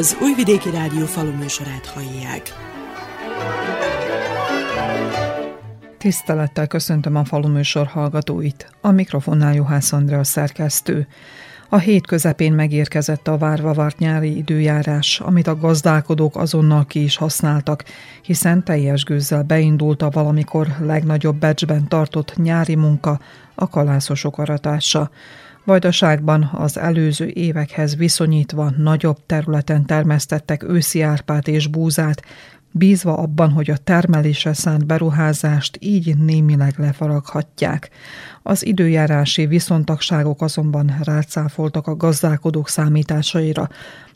Az Újvidéki Rádió faluműsorát hallják. Tisztelettel köszöntöm a faluműsor hallgatóit. A mikrofonnál Juhász Andrea szerkesztő. A hét közepén megérkezett a várva várt nyári időjárás, amit a gazdálkodók azonnal ki is használtak, hiszen teljes gőzzel beindult a valamikor legnagyobb becsben tartott nyári munka, a kalászosok aratása. Vajdaságban az előző évekhez viszonyítva nagyobb területen termesztettek őszi árpát és búzát, bízva abban, hogy a termelésre szánt beruházást így némileg lefaraghatják. Az időjárási viszontagságok azonban rácáfoltak a gazdálkodók számításaira,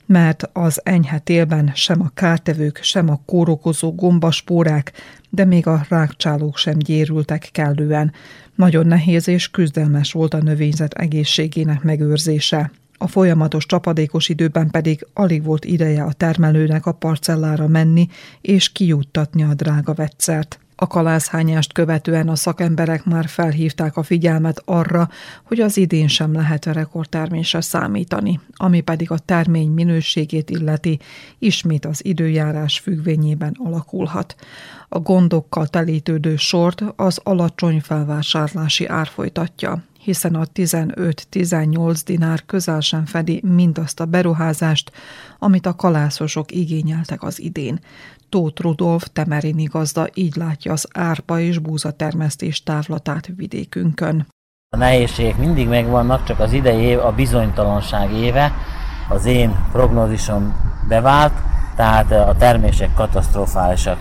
mert az enyhe télben sem a kártevők, sem a kórokozó gombaspórák, de még a rákcsálók sem gyérültek kellően. Nagyon nehéz és küzdelmes volt a növényzet egészségének megőrzése. A folyamatos csapadékos időben pedig alig volt ideje a termelőnek a parcellára menni és kijuttatni a drága vegyszert. A kalászhányást követően a szakemberek már felhívták a figyelmet arra, hogy az idén sem lehet a rekordtermésre számítani, ami pedig a termény minőségét illeti, ismét az időjárás függvényében alakulhat. A gondokkal telítődő sort az alacsony felvásárlási ár folytatja hiszen a 15-18 dinár közel sem fedi mindazt a beruházást, amit a kalászosok igényeltek az idén. Tóth Rudolf Temerini gazda így látja az árpa és búza termesztés távlatát vidékünkön. A nehézségek mindig megvannak, csak az idei év a bizonytalanság éve. Az én prognózisom bevált, tehát a termések katasztrofálisak.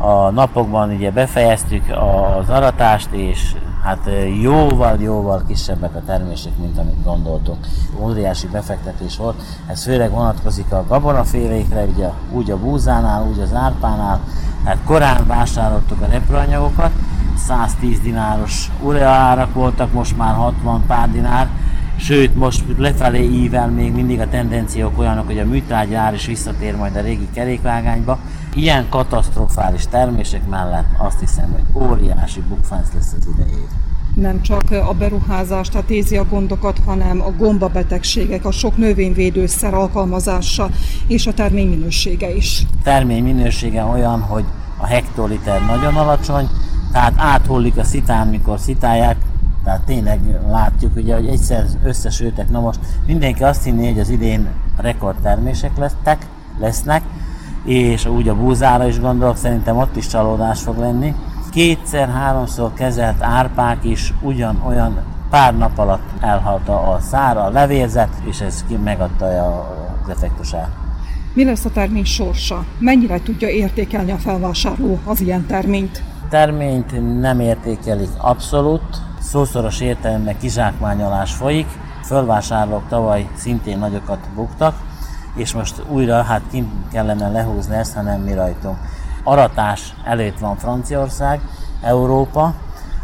A napokban ugye befejeztük az aratást, és hát jóval-jóval kisebbek a termések, mint amit gondoltunk. Óriási befektetés volt, ez főleg vonatkozik a gabonafélékre, ugye úgy a búzánál, úgy az árpánál, hát korán vásároltuk a reproanyagokat, 110 dináros urea árak voltak, most már 60 pár dinár, sőt most lefelé ível még mindig a tendenciók olyanok, hogy a műtrágyár is visszatér majd a régi kerékvágányba. Ilyen katasztrofális termések mellett azt hiszem, hogy óriási bukfánc lesz az idején nem csak a beruházás, tehát érzi a gondokat, hanem a gombabetegségek, a sok növényvédőszer alkalmazása és a termény minősége is. A termény minősége olyan, hogy a hektoliter nagyon alacsony, tehát áthullik a szitán, mikor szitálják, tehát tényleg látjuk, ugye, hogy egyszer összesültek. Na most mindenki azt hinné, hogy az idén rekordtermések lesznek, lesznek, és úgy a búzára is gondolok, szerintem ott is csalódás fog lenni. Kétszer-háromszor kezelt árpák is ugyanolyan pár nap alatt elhalta a szára, a levérzet, és ez megadta az effektusát. Mi lesz a termény sorsa? Mennyire tudja értékelni a felvásárló az ilyen terményt? Terményt nem értékelik abszolút, szószoros értelemben kizsákmányolás folyik. Fölvásárlók tavaly szintén nagyokat buktak, és most újra hát kim kellene lehúzni ezt, ha nem mi rajtunk. Aratás előtt van Franciaország, Európa,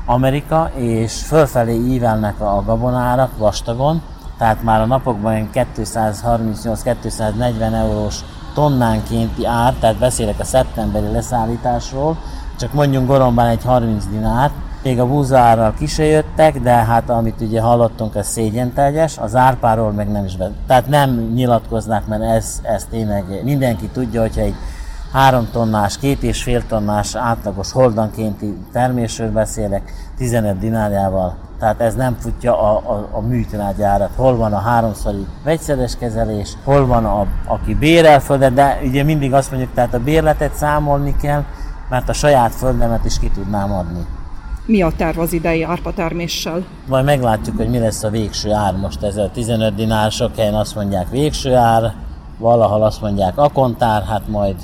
Amerika, és fölfelé ívelnek a gabonárak vastagon, tehát már a napokban 238-240 eurós tonnánkénti ár, tehát beszélek a szeptemberi leszállításról, csak mondjunk Goromban egy 30 dinárt, még a búzaárral ki se jöttek, de hát amit ugye hallottunk, ez szégyenteljes, az árpáról meg nem is be. Tehát nem nyilatkoznak, mert ez, ez tényleg mindenki tudja, hogyha egy három tonnás, két és fél tonnás átlagos holdankénti termésről beszélek, 15 dinárjával, tehát ez nem futja a, a, a műtrágyárat. Hol van a háromszori vegyszeres kezelés, hol van a, aki bérel földet, de ugye mindig azt mondjuk, tehát a bérletet számolni kell, mert a saját földemet is ki tudnám adni. Mi a terv az idei árpa? Majd meglátjuk, hogy mi lesz a végső ár. Most ez a 15 dinár, sok helyen azt mondják végső ár, valahol azt mondják akontár, hát majd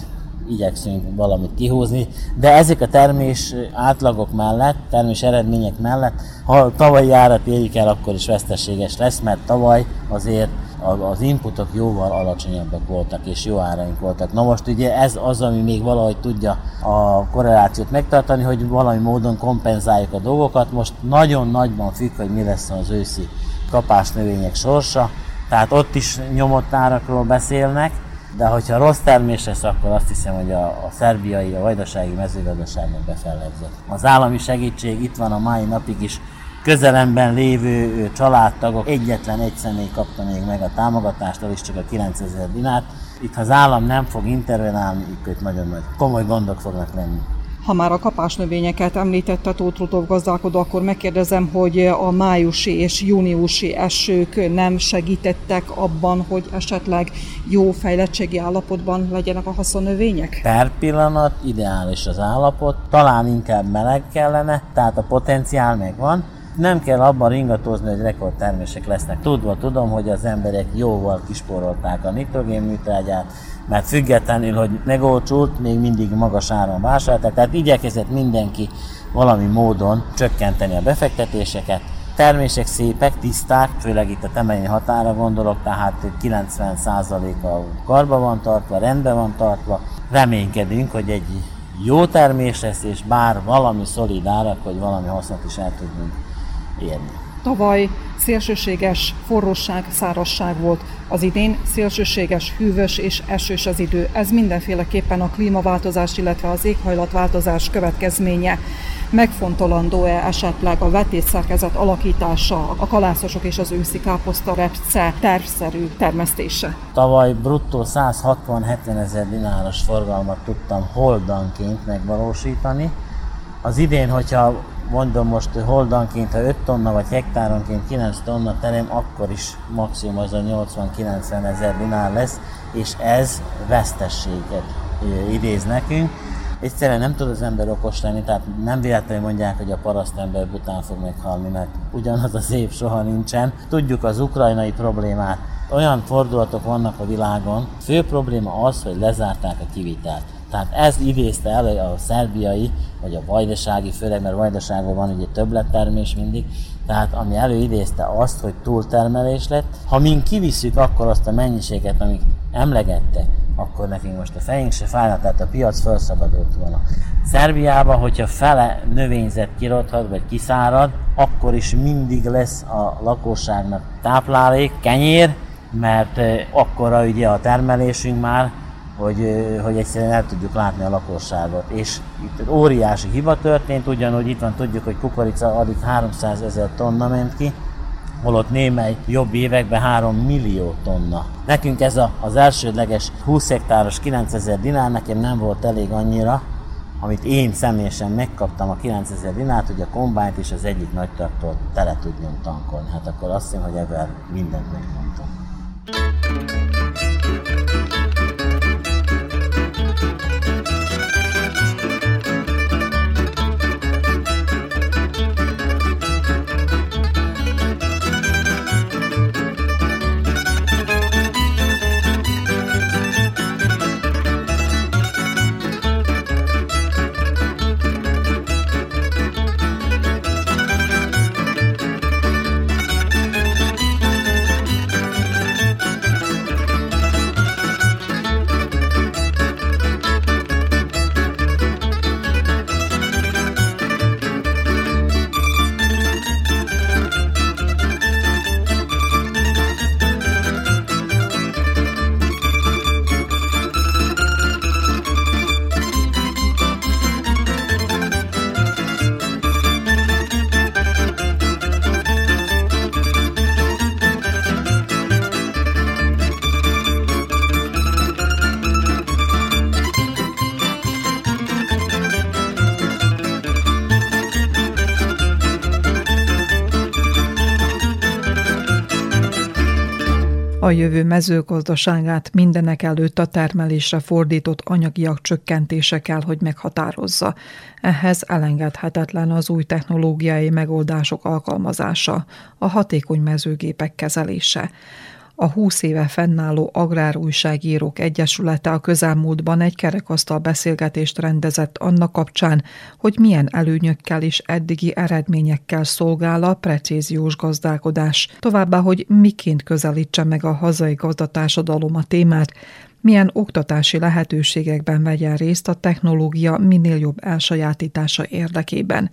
igyekszünk valamit kihúzni, de ezek a termés átlagok mellett, termés eredmények mellett, ha tavalyi árat érjük el, akkor is veszteséges lesz, mert tavaly azért az inputok jóval alacsonyabbak voltak, és jó áraink voltak. Na most ugye ez az, ami még valahogy tudja a korrelációt megtartani, hogy valami módon kompenzáljuk a dolgokat. Most nagyon nagyban függ, hogy mi lesz az őszi kapásnövények sorsa, tehát ott is nyomott árakról beszélnek, de hogyha rossz termés lesz, akkor azt hiszem, hogy a, a szerbiai, a vajdasági mezőgazdaságnak befellegzett. Az állami segítség itt van a mai napig is közelemben lévő családtagok egyetlen egy személy kapta még meg a támogatást, az is csak a 9000 dinát. Itt ha az állam nem fog intervenálni, itt nagyon nagy komoly gondok fognak lenni. Ha már a kapásnövényeket említette Tóth Rudolf gazdálkodó, akkor megkérdezem, hogy a májusi és júniusi esők nem segítettek abban, hogy esetleg jó fejlettségi állapotban legyenek a haszonnövények? Per pillanat ideális az állapot, talán inkább meleg kellene, tehát a potenciál megvan, nem kell abban ringatozni, hogy rekordtermések lesznek. Tudva tudom, hogy az emberek jóval kisporolták a nitrogén műtrágyát, mert függetlenül, hogy megolcsult, még mindig magas áron vásárolták, tehát igyekezett mindenki valami módon csökkenteni a befektetéseket. Termések szépek, tiszták, főleg itt a temelyi határa gondolok, tehát 90%-a karba van tartva, rendben van tartva. Reménykedünk, hogy egy jó termés lesz, és bár valami szolid hogy valami hasznot is el tudunk érni. Tavaly szélsőséges forróság, szárasság volt. Az idén szélsőséges, hűvös és esős az idő. Ez mindenféleképpen a klímaváltozás, illetve az éghajlatváltozás következménye. Megfontolandó-e esetleg a vetészszerkezet alakítása, a kalászosok és az őszi káposzta repce tervszerű termesztése? Tavaly bruttó 160-70 ezer dináros forgalmat tudtam holdanként megvalósítani. Az idén, hogyha mondom most holdanként, ha 5 tonna vagy hektáronként 9 tonna terem, akkor is maximum az a 80-90 ezer dinár lesz, és ez vesztességet idéz nekünk. Egyszerűen nem tud az ember okos lenni, tehát nem véletlenül mondják, hogy a parasztember után fog meghalni, mert ugyanaz az év soha nincsen. Tudjuk az ukrajnai problémát, olyan fordulatok vannak a világon, fő probléma az, hogy lezárták a kivitelt. Tehát ez idézte elő a szerbiai, vagy a vajdasági, főleg mert vajdaságban van ugye többlettermés mindig, tehát ami előidézte azt, hogy túltermelés lett. Ha mi kivisszük akkor azt a mennyiséget, amit emlegette, akkor nekünk most a fejünk se fájna, tehát a piac felszabadult volna. Szerbiában, hogyha fele növényzet kirodhat, vagy kiszárad, akkor is mindig lesz a lakosságnak táplálék, kenyér, mert eh, akkora ugye a termelésünk már, hogy, hogy egyszerűen el tudjuk látni a lakosságot. És itt óriási hiba történt, ugyanúgy itt van, tudjuk, hogy kukorica addig 300 ezer tonna ment ki, holott némely jobb években 3 millió tonna. Nekünk ez a, az elsődleges 20 hektáros 9000 dinár nekem nem volt elég annyira, amit én személyesen megkaptam a 9000 dinát, hogy a kombányt és az egyik nagy traktor tele tudjon tankolni. Hát akkor azt hiszem, hogy ebben mindent megmondtam. A jövő mezőgazdaságát mindenek előtt a termelésre fordított anyagiak csökkentése kell, hogy meghatározza. Ehhez elengedhetetlen az új technológiai megoldások alkalmazása, a hatékony mezőgépek kezelése. A 20 éve fennálló Agrárújságírók Egyesülete a közelmúltban egy kerekasztal beszélgetést rendezett annak kapcsán, hogy milyen előnyökkel és eddigi eredményekkel szolgál a precíziós gazdálkodás. Továbbá, hogy miként közelítse meg a hazai gazdatársadalom a témát, milyen oktatási lehetőségekben vegyen részt a technológia minél jobb elsajátítása érdekében.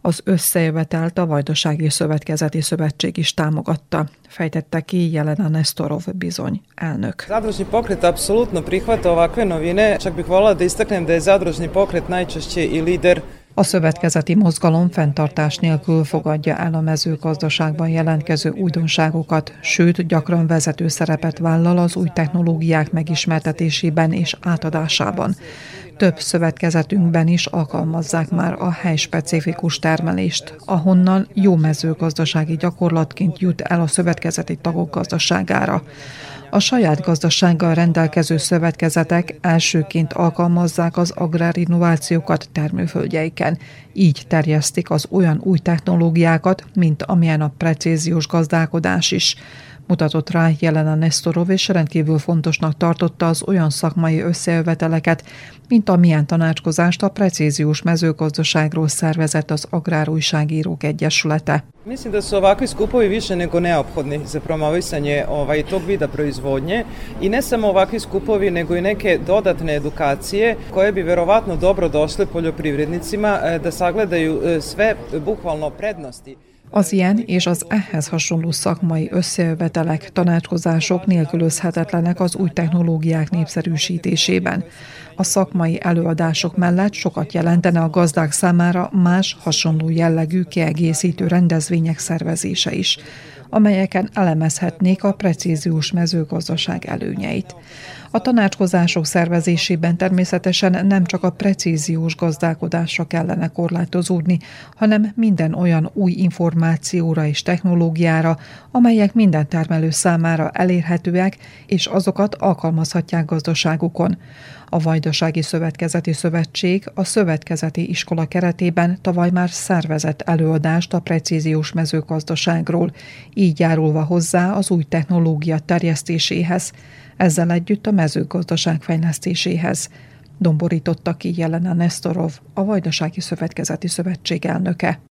Az összejövetelt a Vajdasági Szövetkezeti Szövetség is támogatta, fejtette ki Jelena Nestorov bizony elnök. Zadružni pokret apsolutno prihvata ovakve novine, čak bih volila da istaknem da je zadružni pokret najčešće i lider A szövetkezeti mozgalom fenntartás nélkül fogadja el a mezőgazdaságban jelentkező újdonságokat, sőt gyakran vezető szerepet vállal az új technológiák megismertetésében és átadásában. Több szövetkezetünkben is alkalmazzák már a helyspecifikus termelést, ahonnan jó mezőgazdasági gyakorlatként jut el a szövetkezeti tagok gazdaságára. A saját gazdasággal rendelkező szövetkezetek elsőként alkalmazzák az agrárinnovációkat termőföldjeiken, így terjesztik az olyan új technológiákat, mint amilyen a precíziós gazdálkodás is. Mutatott rá Jelena Nestorov, és rendkívül fontosnak tartotta az olyan szakmai összejöveteleket, mint amilyen tanácskozást a precíziós mezőgazdaságról szervezett az Agrárújságírók Egyesülete. Mislim da su ovakvi skupovi više nego neophodni za promovisanje ovaj, tog vida proizvodnje i ne samo ovakvi skupovi nego i neke dodatne edukacije koje bi verovatno dobro došle poljoprivrednicima eh, da sagledaju eh, sve bukvalno prednosti. Az ilyen és az ehhez hasonló szakmai összejövetelek, tanácskozások nélkülözhetetlenek az új technológiák népszerűsítésében. A szakmai előadások mellett sokat jelentene a gazdák számára más hasonló jellegű kiegészítő rendezvények szervezése is amelyeken elemezhetnék a precíziós mezőgazdaság előnyeit. A tanácskozások szervezésében természetesen nem csak a precíziós gazdálkodásra kellene korlátozódni, hanem minden olyan új információra és technológiára, amelyek minden termelő számára elérhetőek, és azokat alkalmazhatják gazdaságukon. A Vajdasági Szövetkezeti Szövetség a Szövetkezeti Iskola keretében tavaly már szervezett előadást a precíziós mezőgazdaságról, így járulva hozzá az új technológia terjesztéséhez, ezzel együtt a mezőgazdaság fejlesztéséhez. Domborította ki Jelena Nestorov, a Vajdasági Szövetkezeti Szövetség elnöke.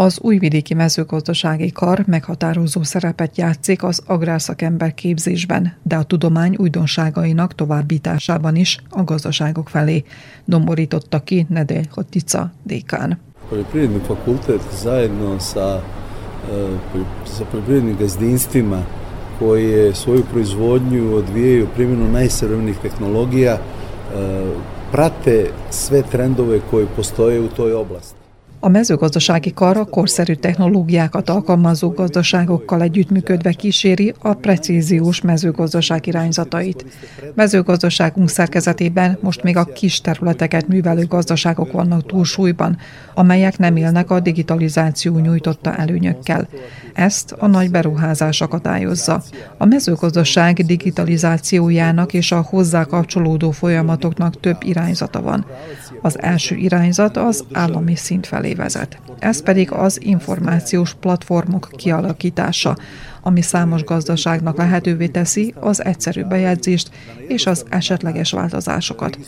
Az újvidéki mezőgazdasági kar meghatározó szerepet játszik az agrárszakember képzésben, de a tudomány újdonságainak továbbításában is a gazdaságok felé, domborította ki Nedel Hotica dékán. Poljoprivredni fakultet zajedno sa, e, sa poljoprivrednim gazdinstvima koje svoju proizvodnju odvijaju primjenu najsavremenijih tehnologija, e, prate sve trendove koji postoje u toj oblasti. A mezőgazdasági kar a korszerű technológiákat alkalmazó gazdaságokkal együttműködve kíséri a precíziós mezőgazdaság irányzatait. Mezőgazdaságunk szerkezetében most még a kis területeket művelő gazdaságok vannak túlsúlyban, amelyek nem élnek a digitalizáció nyújtotta előnyökkel. Ezt a nagy beruházás akadályozza. A mezőgazdaság digitalizációjának és a hozzá kapcsolódó folyamatoknak több irányzata van. Az első irányzat az állami szint felé vezet. Ez pedig az információs platformok kialakítása, ami számos gazdaságnak lehetővé teszi az egyszerű bejegyzést és az esetleges változásokat.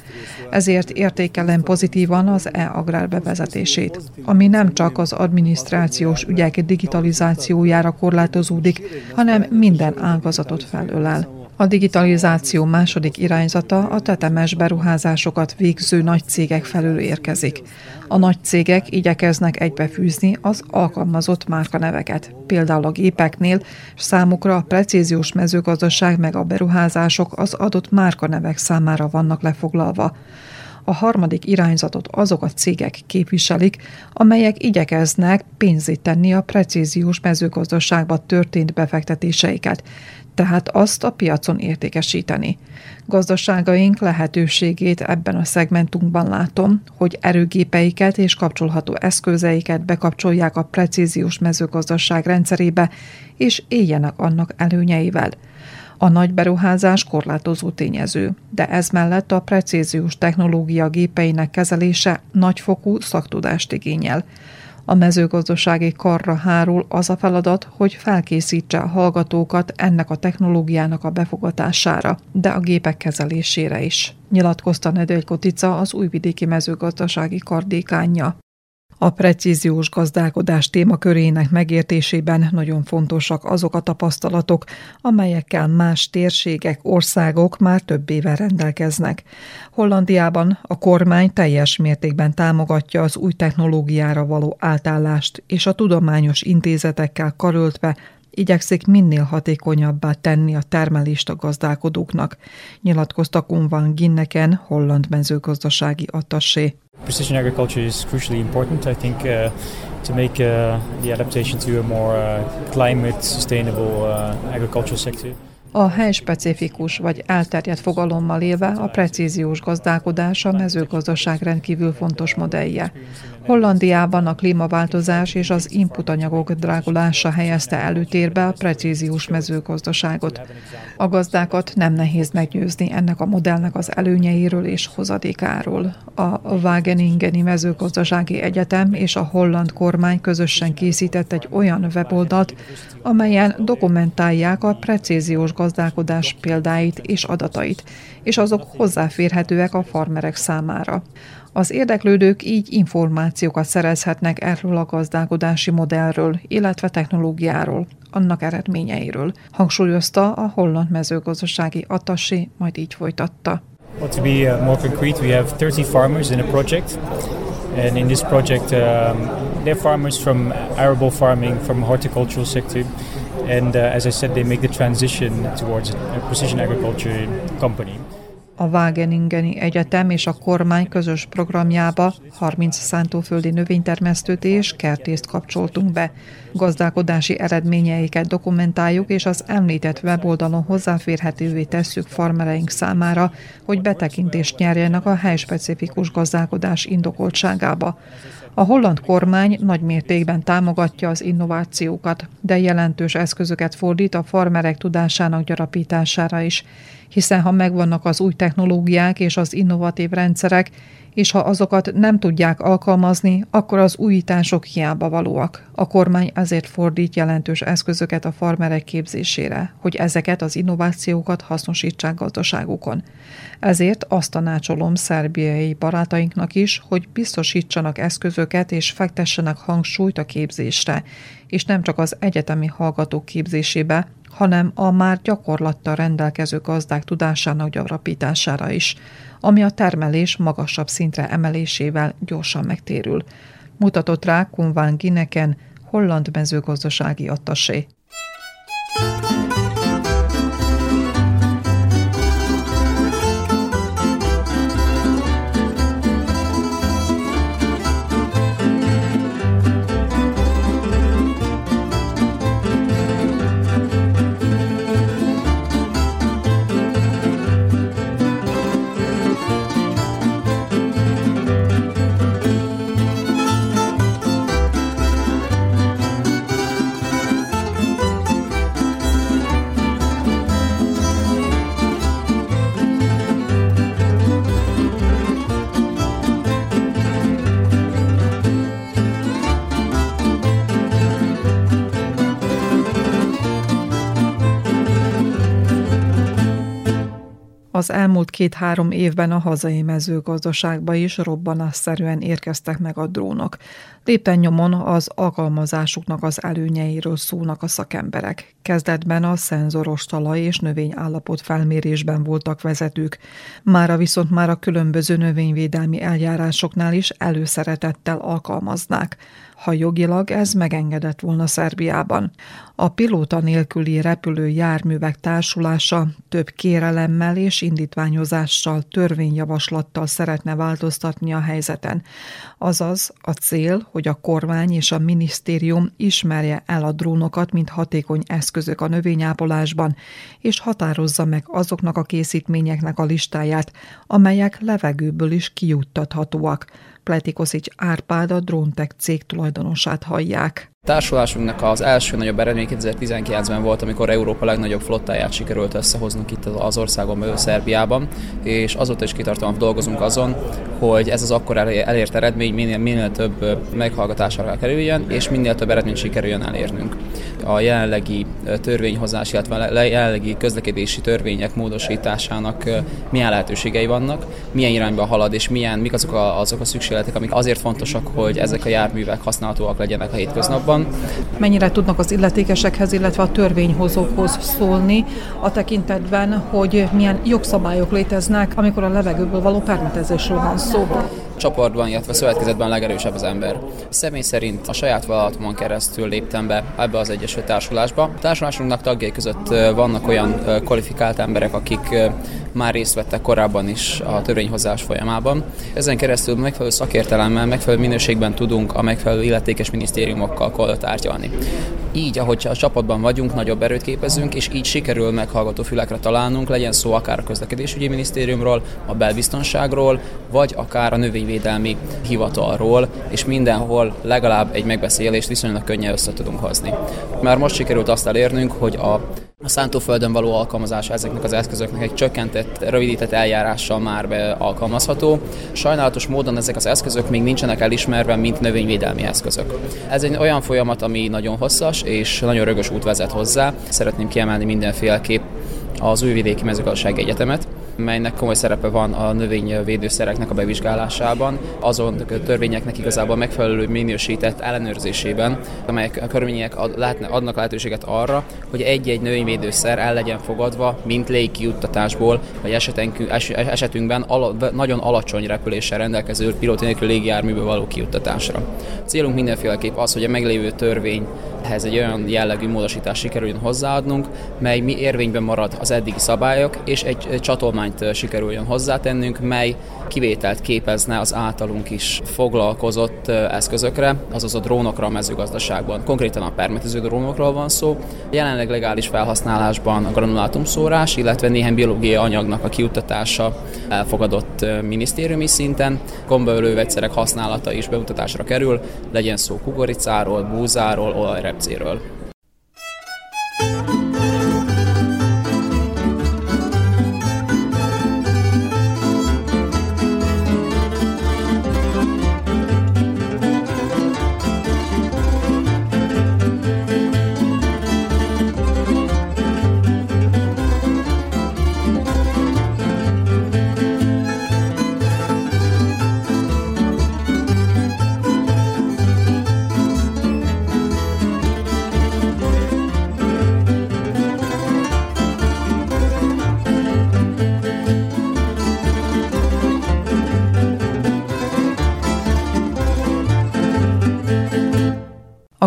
Ezért értékelem pozitívan az e-agrár bevezetését, ami nem csak az adminisztrációs ügyek digitalizációjára korlátozódik, hanem minden ágazatot felölel. A digitalizáció második irányzata a tetemes beruházásokat végző nagy cégek felől érkezik. A nagy cégek igyekeznek egybefűzni az alkalmazott márkaneveket, például a gépeknél, és számukra a precíziós mezőgazdaság meg a beruházások az adott márkanevek számára vannak lefoglalva. A harmadik irányzatot azok a cégek képviselik, amelyek igyekeznek pénzét tenni a precíziós mezőgazdaságba történt befektetéseiket, tehát azt a piacon értékesíteni. Gazdaságaink lehetőségét ebben a szegmentumban látom, hogy erőgépeiket és kapcsolható eszközeiket bekapcsolják a precíziós mezőgazdaság rendszerébe, és éljenek annak előnyeivel. A nagy beruházás korlátozó tényező, de ez mellett a precíziós technológia gépeinek kezelése nagyfokú szaktudást igényel. A mezőgazdasági karra hárul az a feladat, hogy felkészítse a hallgatókat ennek a technológiának a befogatására, de a gépek kezelésére is, nyilatkozta Nedőgy Kotica, az újvidéki mezőgazdasági kardékánja. A precíziós gazdálkodás témakörének megértésében nagyon fontosak azok a tapasztalatok, amelyekkel más térségek, országok már több éve rendelkeznek. Hollandiában a kormány teljes mértékben támogatja az új technológiára való átállást, és a tudományos intézetekkel karöltve igyekszik minél hatékonyabbá tenni a termelést a gazdálkodóknak, nyilatkozta Kunvan Ginneken, holland mezőgazdasági attassé. Precision agriculture is crucially important, I think, uh, to make uh, the adaptation to a more uh, climate sustainable uh, agricultural sector. A helyspecifikus vagy elterjedt fogalommal élve a precíziós gazdálkodás a mezőgazdaság rendkívül fontos modellje. Hollandiában a klímaváltozás és az inputanyagok drágulása helyezte előtérbe a precíziós mezőgazdaságot. A gazdákat nem nehéz meggyőzni ennek a modellnek az előnyeiről és hozadékáról. A Wageningeni Mezőgazdasági Egyetem és a holland kormány közösen készített egy olyan weboldalt, amelyen dokumentálják a precíziós gazdálkodás példáit és adatait, és azok hozzáférhetőek a farmerek számára. Az érdeklődők így információkat szerezhetnek erről a gazdálkodási modellről, illetve technológiáról, annak eredményeiről, hangsúlyozta a holland mezőgazdasági attasi, majd így folytatta. Well, to be uh, more concrete, we have 30 farmers in a project. And in this project, um, they're farmers from arable farming, from horticultural sector. And uh, as I said, they make the transition towards a precision agriculture company. A Wageningeni Egyetem és a kormány közös programjába 30 szántóföldi növénytermesztőt és kertészt kapcsoltunk be. Gazdálkodási eredményeiket dokumentáljuk, és az említett weboldalon hozzáférhetővé tesszük farmereink számára, hogy betekintést nyerjenek a helyspecifikus gazdálkodás indokoltságába. A holland kormány nagy mértékben támogatja az innovációkat, de jelentős eszközöket fordít a farmerek tudásának gyarapítására is, hiszen ha megvannak az új technológiák és az innovatív rendszerek, és ha azokat nem tudják alkalmazni, akkor az újítások hiába valóak. A kormány ezért fordít jelentős eszközöket a farmerek képzésére, hogy ezeket az innovációkat hasznosítsák gazdaságukon. Ezért azt tanácsolom szerbiai barátainknak is, hogy biztosítsanak eszközöket és fektessenek hangsúlyt a képzésre, és nem csak az egyetemi hallgatók képzésébe, hanem a már gyakorlattal rendelkező gazdák tudásának gyarapítására is, ami a termelés magasabb szintre emelésével gyorsan megtérül. Mutatott rá Kunván Gineken, holland mezőgazdasági attasé. Az elmúlt két-három évben a hazai mezőgazdaságba is robbanásszerűen érkeztek meg a drónok. Lépen nyomon az alkalmazásuknak az előnyeiről szólnak a szakemberek. Kezdetben a szenzoros talaj és növényállapot felmérésben voltak vezetők. Mára viszont már a különböző növényvédelmi eljárásoknál is előszeretettel alkalmaznák ha jogilag ez megengedett volna Szerbiában. A pilóta nélküli repülő járművek társulása több kérelemmel és indítványozással, törvényjavaslattal szeretne változtatni a helyzeten. Azaz a cél, hogy a kormány és a minisztérium ismerje el a drónokat, mint hatékony eszközök a növényápolásban, és határozza meg azoknak a készítményeknek a listáját, amelyek levegőből is kijuttathatóak. Pletikoszics Árpád a Dróntek cég tulajdonosát hallják. Társulásunknak az első nagyobb eredmény 2019-ben volt, amikor Európa legnagyobb flottáját sikerült összehoznunk itt az országon belül Szerbiában, és azóta is kitartóan dolgozunk azon, hogy ez az akkor elért eredmény minél, minél több meghallgatásra kerüljön, és minél több eredményt sikerüljön elérnünk. A jelenlegi törvényhozás, illetve a jelenlegi közlekedési törvények módosításának milyen lehetőségei vannak, milyen irányba halad, és milyen, mik azok a, azok a szükségletek, amik azért fontosak, hogy ezek a járművek használhatóak legyenek a hétköznapban Európában. Mennyire tudnak az illetékesekhez, illetve a törvényhozókhoz szólni a tekintetben, hogy milyen jogszabályok léteznek, amikor a levegőből való permetezésről van szó? Csoportban, illetve szövetkezetben legerősebb az ember. Személy szerint a saját vállalatomon keresztül léptem be ebbe az Egyesült Társulásba. A társulásunknak tagjai között vannak olyan kvalifikált emberek, akik már részt vettek korábban is a törvényhozás folyamában. Ezen keresztül megfelelő szakértelemmel, megfelelő minőségben tudunk a megfelelő illetékes minisztériumokkal tárgyalni. Így, ahogy a csapatban vagyunk, nagyobb erőt képezünk, és így sikerül meghallgató fülekre találnunk, legyen szó akár a közlekedésügyi minisztériumról, a belbiztonságról, vagy akár a növényvédelmi hivatalról, és mindenhol legalább egy megbeszélést viszonylag könnyen össze tudunk hozni. Már most sikerült azt elérnünk, hogy a a szántóföldön való alkalmazása ezeknek az eszközöknek egy csökkentett, rövidített eljárással már be alkalmazható. Sajnálatos módon ezek az eszközök még nincsenek elismerve, mint növényvédelmi eszközök. Ez egy olyan folyamat, ami nagyon hosszas és nagyon rögös út vezet hozzá. Szeretném kiemelni mindenféleképp az Újvidéki Mezőgazdasági Egyetemet, melynek komoly szerepe van a növényvédőszereknek a bevizsgálásában, azon törvényeknek igazából megfelelő minősített ellenőrzésében, amelyek a körülmények adnak lehetőséget arra, hogy egy-egy növényvédőszer el legyen fogadva, mint légkiuttatásból, vagy esetünkben ala, nagyon alacsony repüléssel rendelkező pilóta nélkül légijárműből való kiuttatásra. A célunk mindenféleképp az, hogy a meglévő törvényhez egy olyan jellegű módosítás sikerüljön hozzáadnunk, mely mi érvényben marad az eddigi szabályok, és egy csatolmány tanulmányt sikerüljön hozzátennünk, mely kivételt képezne az általunk is foglalkozott eszközökre, azaz a drónokra a mezőgazdaságban. Konkrétan a permetező drónokról van szó. Jelenleg legális felhasználásban a granulátumszórás, illetve néhány biológiai anyagnak a kiuttatása elfogadott minisztériumi szinten. Gombaölő vegyszerek használata is beutatásra kerül, legyen szó kukoricáról, búzáról, olajrepcéről.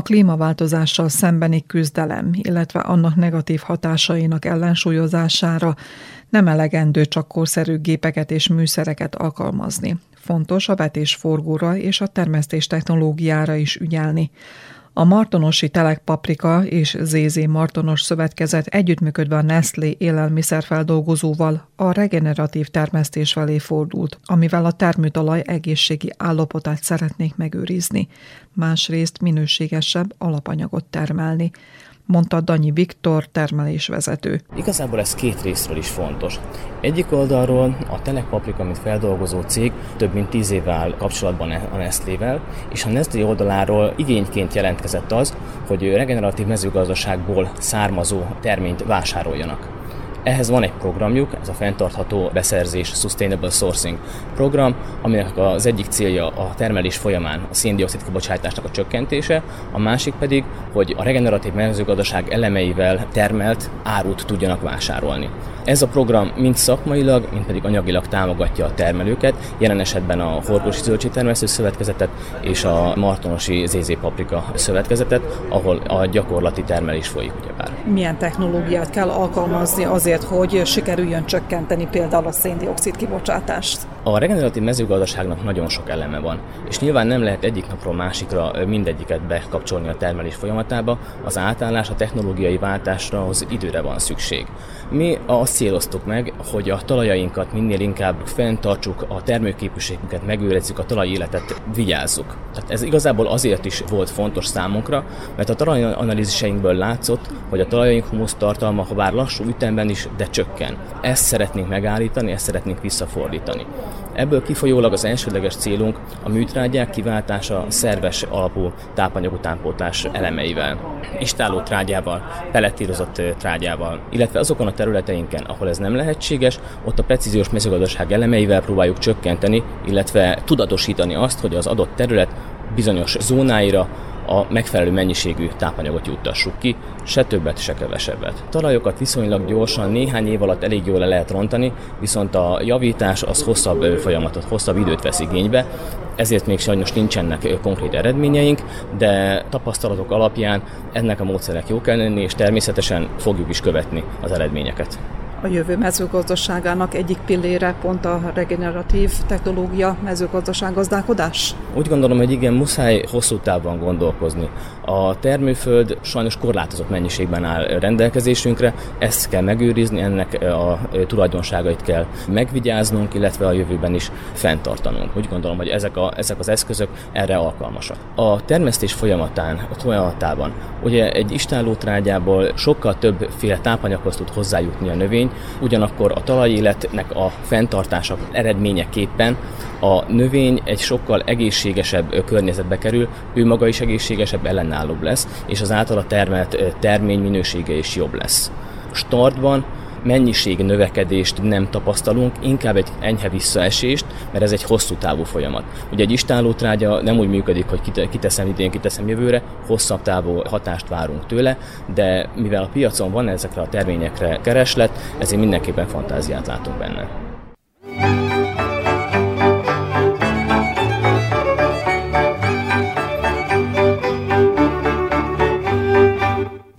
Klímaváltozással szembeni küzdelem, illetve annak negatív hatásainak ellensúlyozására nem elegendő csak korszerű gépeket és műszereket alkalmazni. Fontos a vetésforgóra és a termesztés technológiára is ügyelni. A Martonosi Telek Paprika és ZZ Martonos Szövetkezet együttműködve a Nestlé élelmiszerfeldolgozóval a regeneratív termesztés felé fordult, amivel a termőtalaj egészségi állapotát szeretnék megőrizni, másrészt minőségesebb alapanyagot termelni mondta Danyi Viktor termelésvezető. Igazából ez két részről is fontos. Egyik oldalról a Telekpaprika, mint feldolgozó cég több mint tíz éve áll kapcsolatban a Nestlével, és a Nestlé oldaláról igényként jelentkezett az, hogy regeneratív mezőgazdaságból származó terményt vásároljanak. Ehhez van egy programjuk, ez a fenntartható beszerzés Sustainable Sourcing program, aminek az egyik célja a termelés folyamán a széndiokszid kibocsátásnak a csökkentése, a másik pedig, hogy a regeneratív mezőgazdaság elemeivel termelt árut tudjanak vásárolni. Ez a program mind szakmailag, mind pedig anyagilag támogatja a termelőket, jelen esetben a Horgosi Zöldségtermesztő Szövetkezetet és a Martonosi ZZ Paprika Szövetkezetet, ahol a gyakorlati termelés folyik ugyebár. Milyen technológiát kell alkalmazni azért, hogy sikerüljön csökkenteni például a széndiokszid kibocsátást? A regeneratív mezőgazdaságnak nagyon sok eleme van, és nyilván nem lehet egyik napról másikra mindegyiket bekapcsolni a termelés folyamatába, az átállás a technológiai váltásra az időre van szükség. Mi azt céloztuk meg, hogy a talajainkat minél inkább fenntartsuk, a termőképességünket megőrizzük, a talaj életet vigyázzuk. Tehát ez igazából azért is volt fontos számunkra, mert a talajanalíziseinkből látszott, hogy a talajaink humusz tartalma, ha bár lassú ütemben is, de csökken. Ezt szeretnénk megállítani, ezt szeretnénk visszafordítani. Ebből kifolyólag az elsődleges célunk a műtrágyák kiváltása szerves alapú tápanyag utánpótlás elemeivel, istáló trágyával, pelettírozott trágyával, illetve azokon a területeinken, ahol ez nem lehetséges, ott a precíziós mezőgazdaság elemeivel próbáljuk csökkenteni, illetve tudatosítani azt, hogy az adott terület bizonyos zónáira a megfelelő mennyiségű tápanyagot juttassuk ki, se többet, se kevesebbet. Talajokat viszonylag gyorsan, néhány év alatt elég jól le lehet rontani, viszont a javítás az hosszabb folyamatot, hosszabb időt vesz igénybe, ezért még sajnos nincsenek konkrét eredményeink, de tapasztalatok alapján ennek a módszerek jó kell lenni, és természetesen fogjuk is követni az eredményeket a jövő mezőgazdaságának egyik pillére pont a regeneratív technológia mezőgazdaság gazdálkodás? Úgy gondolom, hogy igen, muszáj hosszú távon gondolkozni. A termőföld sajnos korlátozott mennyiségben áll rendelkezésünkre, ezt kell megőrizni, ennek a tulajdonságait kell megvigyáznunk, illetve a jövőben is fenntartanunk. Úgy gondolom, hogy ezek, a, ezek az eszközök erre alkalmasak. A termesztés folyamatán, a folyamatában ugye egy istállótrágyából sokkal többféle tápanyaghoz tud hozzájutni a növény, ugyanakkor a talajéletnek a fenntartása eredményeképpen a növény egy sokkal egészségesebb környezetbe kerül, ő maga is egészségesebb, ellenállóbb lesz, és az általa termelt termény minősége is jobb lesz. Startban mennyiség növekedést nem tapasztalunk, inkább egy enyhe visszaesést, mert ez egy hosszú távú folyamat. Ugye egy istállótrágya nem úgy működik, hogy kiteszem idén, kiteszem jövőre, hosszabb távú hatást várunk tőle, de mivel a piacon van ezekre a terményekre kereslet, ezért mindenképpen fantáziát látunk benne.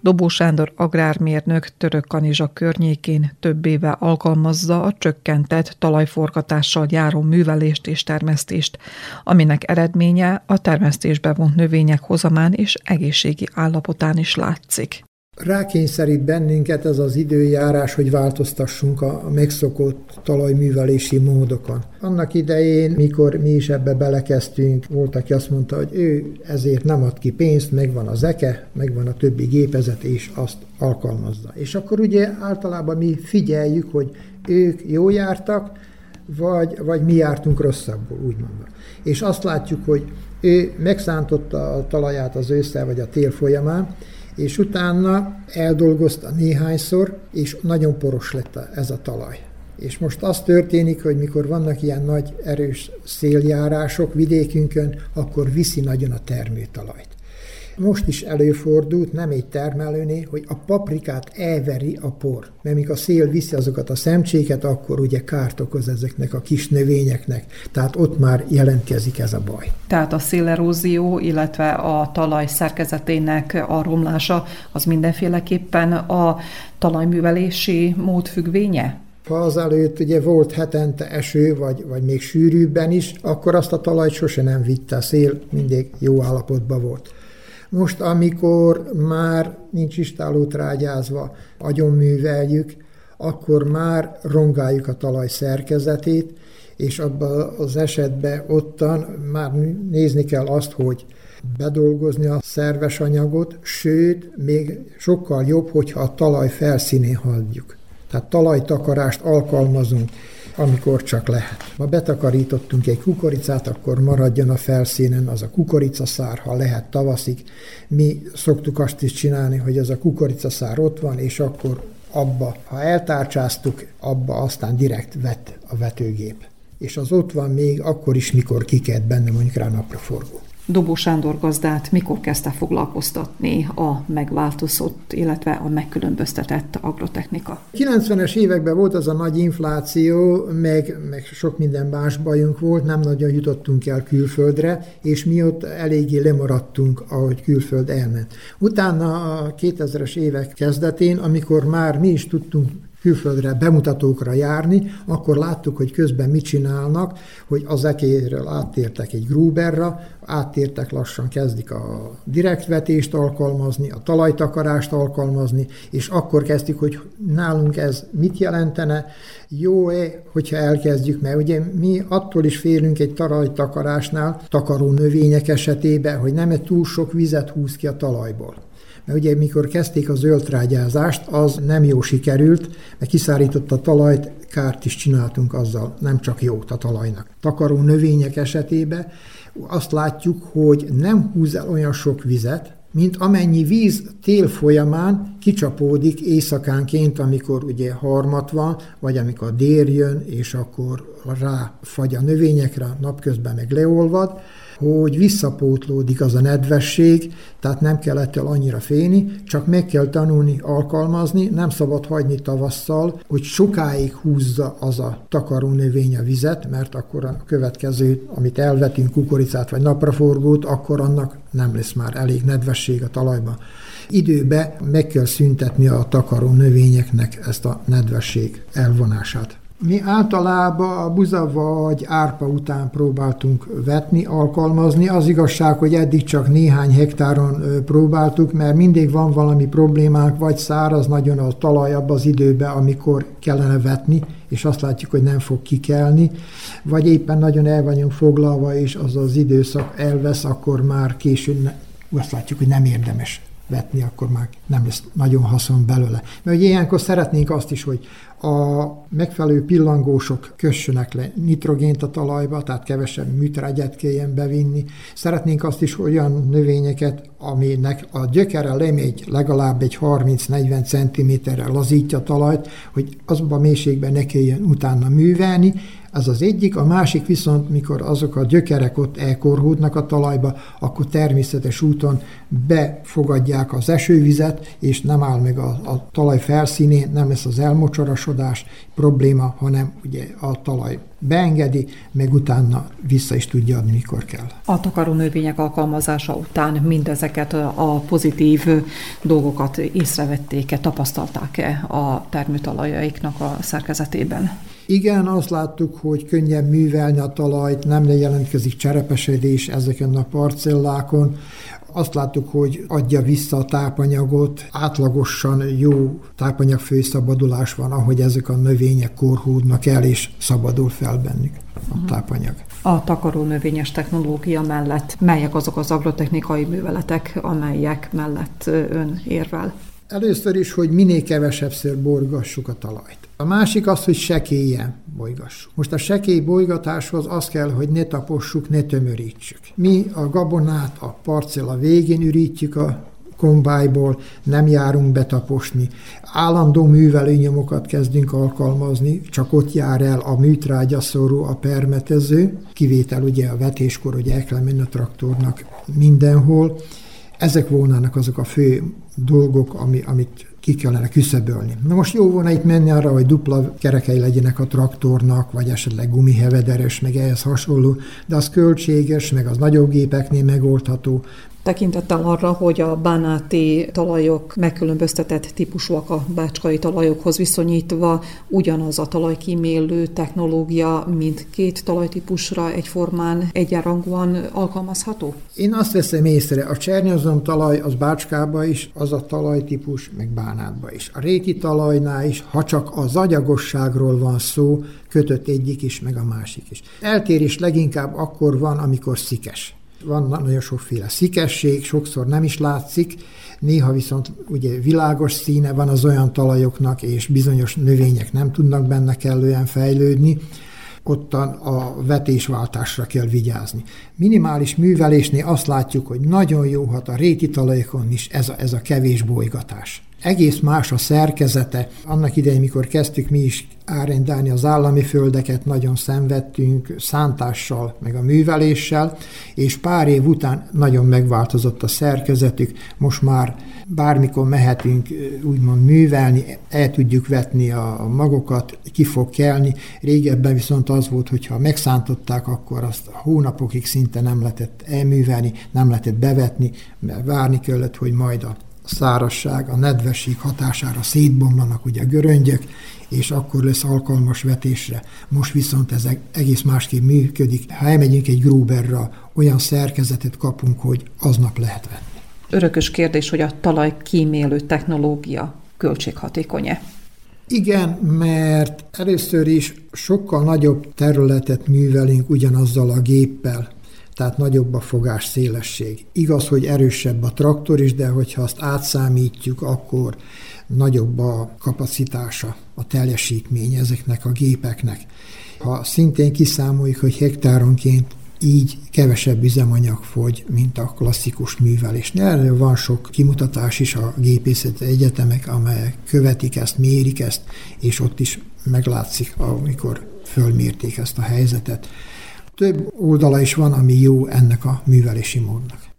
Dobó Sándor agrármérnök Török Kanizsa környékén több éve alkalmazza a csökkentett talajforgatással járó művelést és termesztést, aminek eredménye a termesztésbe vont növények hozamán és egészségi állapotán is látszik rákényszerít bennünket ez az időjárás, hogy változtassunk a megszokott talajművelési módokon. Annak idején, mikor mi is ebbe belekezdtünk, volt, aki azt mondta, hogy ő ezért nem ad ki pénzt, megvan az eke, megvan a többi gépezet, és azt alkalmazza. És akkor ugye általában mi figyeljük, hogy ők jó jártak, vagy, vagy mi jártunk rosszabbul, úgymond. És azt látjuk, hogy ő megszántotta a talaját az ősszel vagy a tél folyamán, és utána eldolgozta néhányszor, és nagyon poros lett ez a talaj. És most az történik, hogy mikor vannak ilyen nagy erős széljárások vidékünkön, akkor viszi nagyon a termőtalajt. Most is előfordult, nem egy termelőné, hogy a paprikát elveri a por. Mert mikor a szél viszi azokat a szemcséket, akkor ugye kárt okoz ezeknek a kis növényeknek. Tehát ott már jelentkezik ez a baj. Tehát a szélerózió, illetve a talaj szerkezetének a romlása az mindenféleképpen a talajművelési mód függvénye? Ha azelőtt ugye volt hetente eső, vagy, vagy még sűrűbben is, akkor azt a talajt sose nem vitte a szél, mindig jó állapotban volt. Most, amikor már nincs istálót rágyázva, agyonműveljük, akkor már rongáljuk a talaj szerkezetét, és abban az esetben ottan már nézni kell azt, hogy bedolgozni a szerves anyagot, sőt, még sokkal jobb, hogyha a talaj felszínén hagyjuk. Tehát talajtakarást alkalmazunk amikor csak lehet. Ha betakarítottunk egy kukoricát, akkor maradjon a felszínen az a kukoricaszár, ha lehet tavaszig. Mi szoktuk azt is csinálni, hogy ez a kukoricaszár ott van, és akkor abba, ha eltárcsáztuk, abba aztán direkt vet a vetőgép. És az ott van még akkor is, mikor kikelt benne mondjuk rá napraforgó. Dobó Sándor gazdát mikor kezdte foglalkoztatni a megváltozott, illetve a megkülönböztetett agrotechnika? 90-es években volt az a nagy infláció, meg, meg sok minden más bajunk volt, nem nagyon jutottunk el külföldre, és mi ott eléggé lemaradtunk, ahogy külföld elment. Utána a 2000-es évek kezdetén, amikor már mi is tudtunk külföldre bemutatókra járni, akkor láttuk, hogy közben mit csinálnak, hogy az ekéről áttértek egy Gruberra, áttértek lassan, kezdik a direktvetést alkalmazni, a talajtakarást alkalmazni, és akkor kezdtük, hogy nálunk ez mit jelentene, jó-e, hogyha elkezdjük, mert ugye mi attól is félünk egy talajtakarásnál, takaró növények esetében, hogy nem egy túl sok vizet húz ki a talajból. Mert ugye mikor kezdték a zöldtrágyázást, az nem jó sikerült, mert kiszárította a talajt, kárt is csináltunk azzal, nem csak jót a talajnak. Takaró növények esetében azt látjuk, hogy nem húz el olyan sok vizet, mint amennyi víz tél folyamán kicsapódik éjszakánként, amikor ugye harmat van, vagy amikor dél jön, és akkor ráfagy a növényekre, napközben meg leolvad, hogy visszapótlódik az a nedvesség, tehát nem kell ettől annyira félni, csak meg kell tanulni alkalmazni, nem szabad hagyni tavasszal, hogy sokáig húzza az a takaró növény a vizet, mert akkor a következő, amit elvetünk, kukoricát vagy napraforgót, akkor annak nem lesz már elég nedvesség a talajban. Időbe meg kell szüntetni a takaró növényeknek ezt a nedvesség elvonását. Mi általában a buza vagy árpa után próbáltunk vetni, alkalmazni. Az igazság, hogy eddig csak néhány hektáron próbáltuk, mert mindig van valami problémánk, vagy száraz nagyon a talaj abban az időben, amikor kellene vetni, és azt látjuk, hogy nem fog kikelni, vagy éppen nagyon el vagyunk foglalva, és az az időszak elvesz, akkor már későn azt látjuk, hogy nem érdemes vetni, akkor már nem lesz nagyon haszon belőle. Mert ugye ilyenkor szeretnénk azt is, hogy a megfelelő pillangósok kössönek le nitrogént a talajba, tehát kevesebb műtrágyát kelljen bevinni. Szeretnénk azt is olyan növényeket, aminek a gyökere lemegy legalább egy 30-40 cm-re lazítja a talajt, hogy azban a mélységben ne kelljen utána művelni, ez az egyik, a másik viszont, mikor azok a gyökerek ott elkorhódnak a talajba, akkor természetes úton befogadják az esővizet, és nem áll meg a, a talaj felszínén, nem lesz az elmocsorosodás probléma, hanem ugye a talaj beengedi, meg utána vissza is tudja adni, mikor kell. A takaró növények alkalmazása után mindezeket a pozitív dolgokat észrevették-e, tapasztalták-e a termőtalajaiknak a szerkezetében? Igen, azt láttuk, hogy könnyen művelni a talajt, nem jelentkezik cserepesedés ezeken a parcellákon. Azt láttuk, hogy adja vissza a tápanyagot, átlagosan jó tápanyag főszabadulás van, ahogy ezek a növények korhúdnak el, és szabadul fel bennük a mhm. tápanyag. A takaró növényes technológia mellett melyek azok az agrotechnikai műveletek, amelyek mellett ön érvel? Először is, hogy minél kevesebbször borgassuk a talajt. A másik az, hogy sekélyen bolygassuk. Most a sekély bolygatáshoz az kell, hogy ne tapossuk, ne tömörítsük. Mi a gabonát a parcella végén ürítjük a kombájból, nem járunk betaposni. Állandó művelőnyomokat kezdünk alkalmazni, csak ott jár el a műtrágyaszorú, a permetező, kivétel ugye a vetéskor, hogy el kell menni a traktornak mindenhol. Ezek volnának azok a fő dolgok, ami, amit ki kellene küszöbölni. Na most jó volna itt menni arra, hogy dupla kerekei legyenek a traktornak, vagy esetleg gumihevederes, meg ehhez hasonló, de az költséges, meg az nagyobb gépeknél megoldható, Tekintettel arra, hogy a bánáti talajok megkülönböztetett típusúak a bácskai talajokhoz viszonyítva, ugyanaz a talajkímélő technológia mint két talajtípusra egyformán egyenrangúan alkalmazható? Én azt veszem észre, a csernyazom talaj az bácskába is, az a talajtípus, meg bánátba is. A réti talajnál is, ha csak az agyagosságról van szó, kötött egyik is, meg a másik is. Eltérés leginkább akkor van, amikor szikes van nagyon sokféle szikesség, sokszor nem is látszik, néha viszont ugye világos színe van az olyan talajoknak, és bizonyos növények nem tudnak benne kellően fejlődni, ottan a vetésváltásra kell vigyázni. Minimális művelésnél azt látjuk, hogy nagyon jó hat a réti talajokon is ez a, ez a kevés bolygatás egész más a szerkezete. Annak idején, mikor kezdtük mi is árendálni az állami földeket, nagyon szenvedtünk szántással, meg a műveléssel, és pár év után nagyon megváltozott a szerkezetük. Most már bármikor mehetünk úgymond művelni, el tudjuk vetni a magokat, ki fog kelni. Régebben viszont az volt, hogyha megszántották, akkor azt hónapokig szinte nem lehetett elművelni, nem lehetett bevetni, mert várni kellett, hogy majd a szárasság, a nedvesség hatására szétbomlanak ugye a göröngyök, és akkor lesz alkalmas vetésre. Most viszont ez egész másképp működik. Ha elmegyünk egy Gruberra, olyan szerkezetet kapunk, hogy aznap lehet venni. Örökös kérdés, hogy a talaj kímélő technológia költséghatékony-e? Igen, mert először is sokkal nagyobb területet művelünk ugyanazzal a géppel, tehát nagyobb a fogás szélesség. Igaz, hogy erősebb a traktor is, de hogyha azt átszámítjuk, akkor nagyobb a kapacitása, a teljesítmény ezeknek a gépeknek. Ha szintén kiszámoljuk, hogy hektáronként így kevesebb üzemanyag fogy, mint a klasszikus művelésnél. Erről van sok kimutatás is a gépészeti egyetemek, amelyek követik ezt, mérik ezt, és ott is meglátszik, amikor fölmérték ezt a helyzetet. Több oldala is van, ami jó ennek a művelési módnak.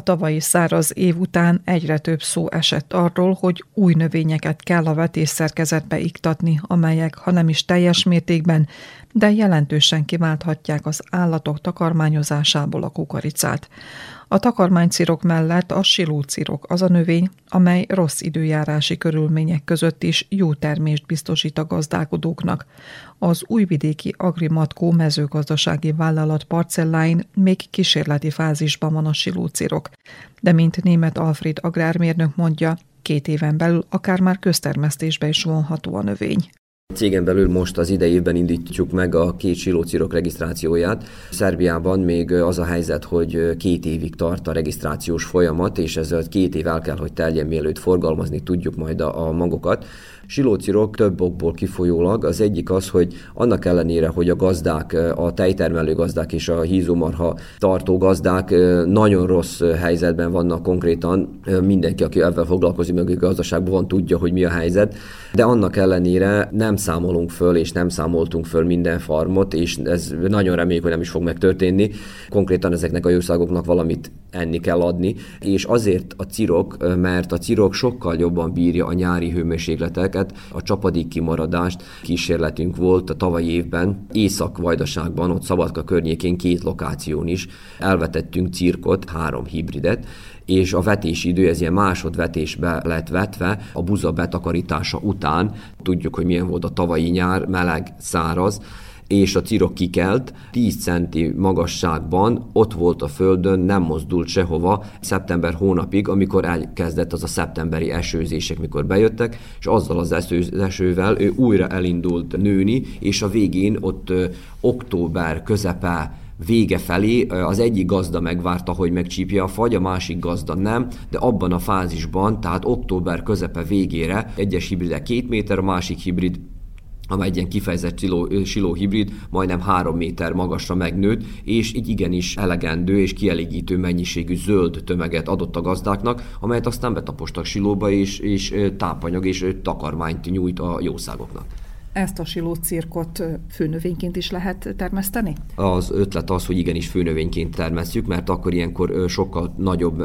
Tavalyi száraz év után egyre több szó esett arról, hogy új növényeket kell a vetésszerkezetbe iktatni, amelyek, ha nem is teljes mértékben, de jelentősen kiválthatják az állatok takarmányozásából a kukoricát. A takarmánycirok mellett a silócirok az a növény, amely rossz időjárási körülmények között is jó termést biztosít a gazdálkodóknak. Az újvidéki Agrimatkó mezőgazdasági vállalat parcelláin még kísérleti fázisban van a silócirok, de mint német Alfred agrármérnök mondja, két éven belül akár már köztermesztésbe is vonható a növény. Cégen belül most az idei évben indítjuk meg a két silócirok regisztrációját. Szerbiában még az a helyzet, hogy két évig tart a regisztrációs folyamat, és ezzel két év el kell, hogy teljen, mielőtt forgalmazni tudjuk majd a magokat. Silócirok több okból kifolyólag. Az egyik az, hogy annak ellenére, hogy a gazdák, a tejtermelő gazdák és a hízomarha tartó gazdák nagyon rossz helyzetben vannak konkrétan, mindenki, aki ebben foglalkozik, meg a gazdaságban van, tudja, hogy mi a helyzet, de annak ellenére nem számolunk föl, és nem számoltunk föl minden farmot, és ez nagyon reméljük, hogy nem is fog megtörténni. Konkrétan ezeknek a jószágoknak valamit enni kell adni, és azért a cirok, mert a cirok sokkal jobban bírja a nyári hőmérsékleteket, a csapadék kimaradást. Kísérletünk volt a tavalyi évben, Észak-Vajdaságban, ott Szabadka környékén két lokáción is. Elvetettünk cirkot, három hibridet, és a vetési idő, ez ilyen másodvetésbe lett vetve a buza betakarítása után. Tudjuk, hogy milyen volt a tavalyi nyár, meleg, száraz, és a cirok kikelt, 10 centi magasságban ott volt a földön, nem mozdult sehova szeptember hónapig, amikor elkezdett az a szeptemberi esőzések, mikor bejöttek, és azzal az esővel ő újra elindult nőni, és a végén ott október közepe vége felé az egyik gazda megvárta, hogy megcsípje a fagy, a másik gazda nem, de abban a fázisban, tehát október közepe végére egyes hibridek két méter, a másik hibrid amely egy ilyen kifejezett siló, siló hibrid, majdnem három méter magasra megnőtt, és így igenis elegendő és kielégítő mennyiségű zöld tömeget adott a gazdáknak, amelyet aztán betapostak silóba, és, és tápanyag és takarmányt nyújt a jószágoknak. Ezt a siló cirkot főnövényként is lehet termeszteni? Az ötlet az, hogy igenis főnövényként termesztjük, mert akkor ilyenkor sokkal nagyobb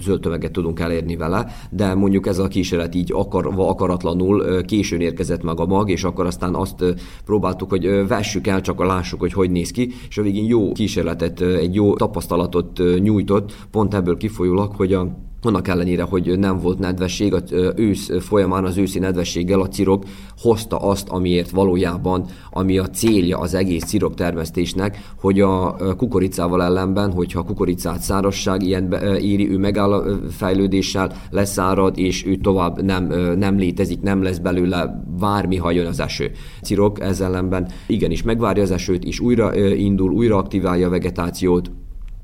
zöld tömeget tudunk elérni vele, de mondjuk ez a kísérlet így akarva, akaratlanul későn érkezett meg a mag, és akkor aztán azt próbáltuk, hogy vessük el, csak lássuk, hogy hogy néz ki, és a végén jó kísérletet, egy jó tapasztalatot nyújtott, pont ebből kifolyólag, hogy a annak ellenére, hogy nem volt nedvesség, az ősz folyamán az őszi nedvességgel a cirok hozta azt, amiért valójában, ami a célja az egész cirok termesztésnek, hogy a kukoricával ellenben, hogyha a kukoricát szárasság ilyen éri, ő megáll fejlődéssel, leszárad, és ő tovább nem, nem létezik, nem lesz belőle bármi, ha jön az eső. Cirok ezzel ellenben igenis megvárja az esőt, és újra indul, újra aktiválja a vegetációt,